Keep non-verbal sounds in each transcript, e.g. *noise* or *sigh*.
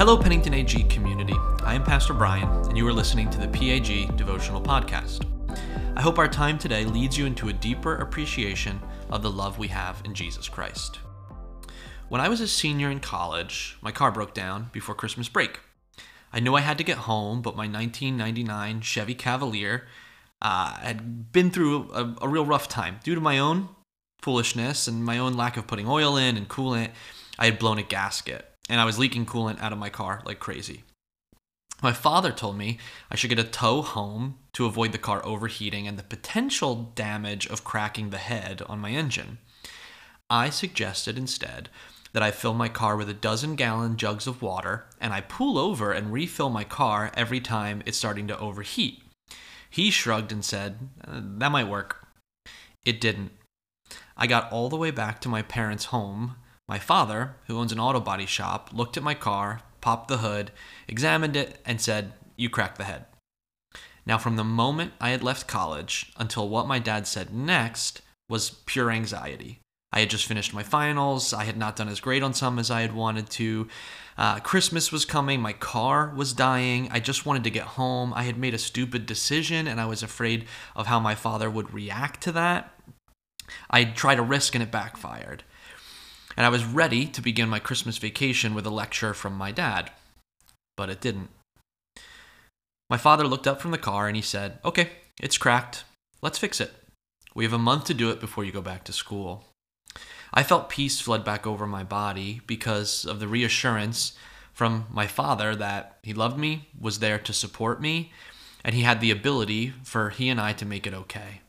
Hello, Pennington AG community. I am Pastor Brian, and you are listening to the PAG Devotional Podcast. I hope our time today leads you into a deeper appreciation of the love we have in Jesus Christ. When I was a senior in college, my car broke down before Christmas break. I knew I had to get home, but my 1999 Chevy Cavalier uh, had been through a, a real rough time due to my own foolishness and my own lack of putting oil in and coolant. I had blown a gasket and I was leaking coolant out of my car like crazy. My father told me I should get a tow home to avoid the car overheating and the potential damage of cracking the head on my engine. I suggested instead that I fill my car with a dozen gallon jugs of water and I pull over and refill my car every time it's starting to overheat. He shrugged and said, uh, That might work. It didn't. I got all the way back to my parents' home my father, who owns an auto body shop, looked at my car, popped the hood, examined it, and said, You cracked the head. Now, from the moment I had left college until what my dad said next was pure anxiety. I had just finished my finals. I had not done as great on some as I had wanted to. Uh, Christmas was coming. My car was dying. I just wanted to get home. I had made a stupid decision and I was afraid of how my father would react to that. I tried a risk and it backfired and I was ready to begin my Christmas vacation with a lecture from my dad. But it didn't. My father looked up from the car and he said, Okay, it's cracked. Let's fix it. We have a month to do it before you go back to school. I felt peace flood back over my body because of the reassurance from my father that he loved me, was there to support me, and he had the ability for he and I to make it okay.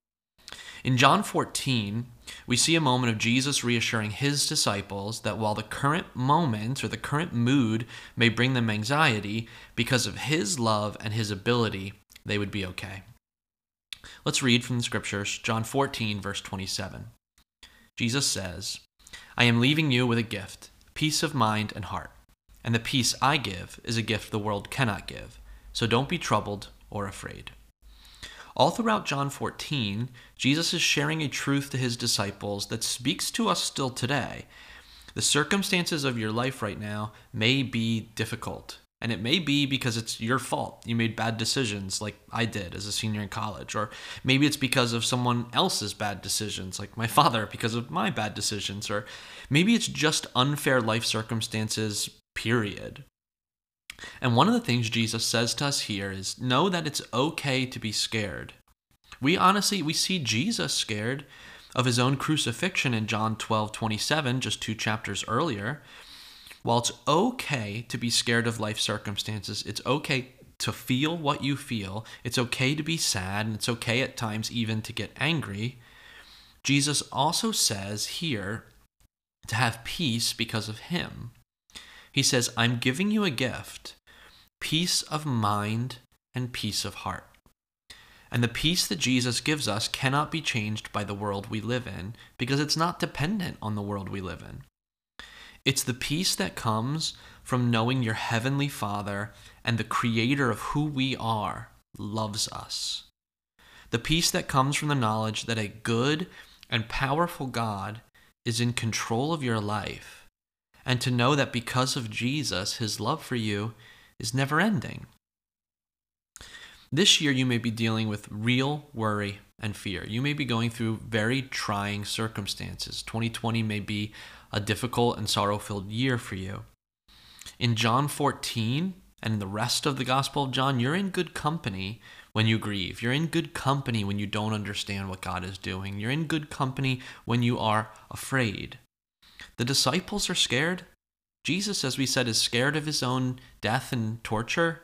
In John 14, we see a moment of Jesus reassuring his disciples that while the current moment or the current mood may bring them anxiety, because of his love and his ability, they would be okay. Let's read from the scriptures, John 14, verse 27. Jesus says, I am leaving you with a gift, peace of mind and heart. And the peace I give is a gift the world cannot give. So don't be troubled or afraid. All throughout John 14, Jesus is sharing a truth to his disciples that speaks to us still today. The circumstances of your life right now may be difficult, and it may be because it's your fault. You made bad decisions, like I did as a senior in college. Or maybe it's because of someone else's bad decisions, like my *laughs* father, because of my bad decisions. Or maybe it's just unfair life circumstances, period. And one of the things Jesus says to us here is know that it's okay to be scared. We honestly we see Jesus scared of his own crucifixion in John 12, 27, just two chapters earlier. While it's okay to be scared of life circumstances, it's okay to feel what you feel. It's okay to be sad, and it's okay at times even to get angry. Jesus also says here to have peace because of him. He says, I'm giving you a gift peace of mind and peace of heart. And the peace that Jesus gives us cannot be changed by the world we live in because it's not dependent on the world we live in. It's the peace that comes from knowing your heavenly Father and the creator of who we are loves us. The peace that comes from the knowledge that a good and powerful God is in control of your life and to know that because of Jesus, his love for you is never ending. This year, you may be dealing with real worry and fear. You may be going through very trying circumstances. 2020 may be a difficult and sorrow filled year for you. In John 14 and in the rest of the Gospel of John, you're in good company when you grieve. You're in good company when you don't understand what God is doing. You're in good company when you are afraid. The disciples are scared. Jesus, as we said, is scared of his own death and torture.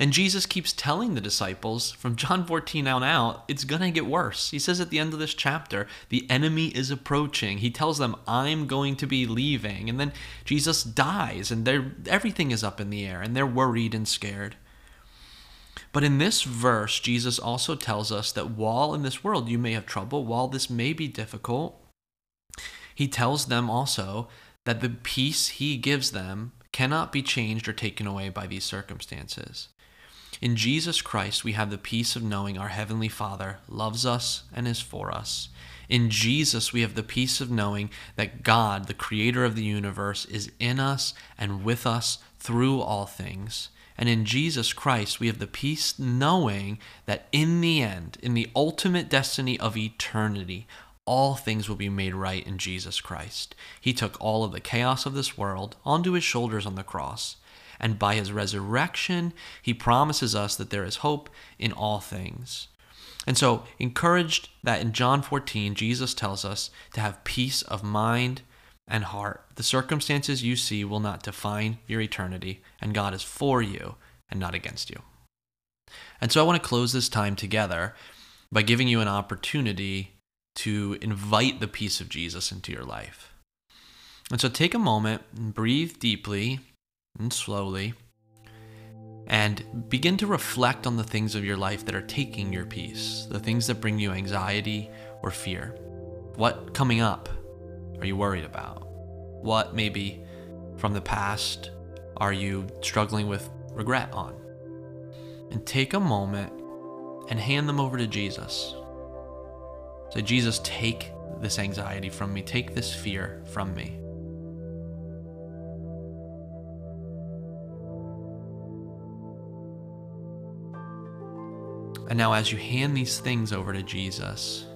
And Jesus keeps telling the disciples from John 14 on out, it's going to get worse. He says at the end of this chapter, the enemy is approaching. He tells them, I'm going to be leaving. And then Jesus dies, and everything is up in the air, and they're worried and scared. But in this verse, Jesus also tells us that while in this world you may have trouble, while this may be difficult, he tells them also that the peace he gives them cannot be changed or taken away by these circumstances. In Jesus Christ, we have the peace of knowing our Heavenly Father loves us and is for us. In Jesus, we have the peace of knowing that God, the creator of the universe, is in us and with us through all things. And in Jesus Christ, we have the peace knowing that in the end, in the ultimate destiny of eternity, all things will be made right in Jesus Christ. He took all of the chaos of this world onto his shoulders on the cross. And by his resurrection, he promises us that there is hope in all things. And so, encouraged that in John 14, Jesus tells us to have peace of mind and heart. The circumstances you see will not define your eternity, and God is for you and not against you. And so, I want to close this time together by giving you an opportunity to invite the peace of Jesus into your life. And so, take a moment and breathe deeply and slowly and begin to reflect on the things of your life that are taking your peace, the things that bring you anxiety or fear. What coming up are you worried about? What maybe from the past are you struggling with regret on? And take a moment and hand them over to Jesus. Say, Jesus, take this anxiety from me, take this fear from me. And now, as you hand these things over to Jesus,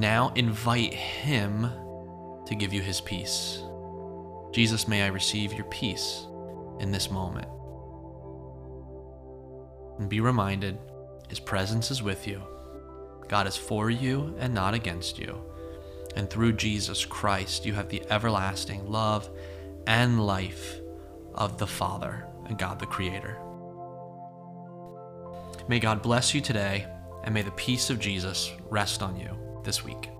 now invite Him to give you His peace. Jesus, may I receive your peace in this moment. And be reminded His presence is with you. God is for you and not against you. And through Jesus Christ, you have the everlasting love and life of the Father and God the Creator. May God bless you today, and may the peace of Jesus rest on you this week.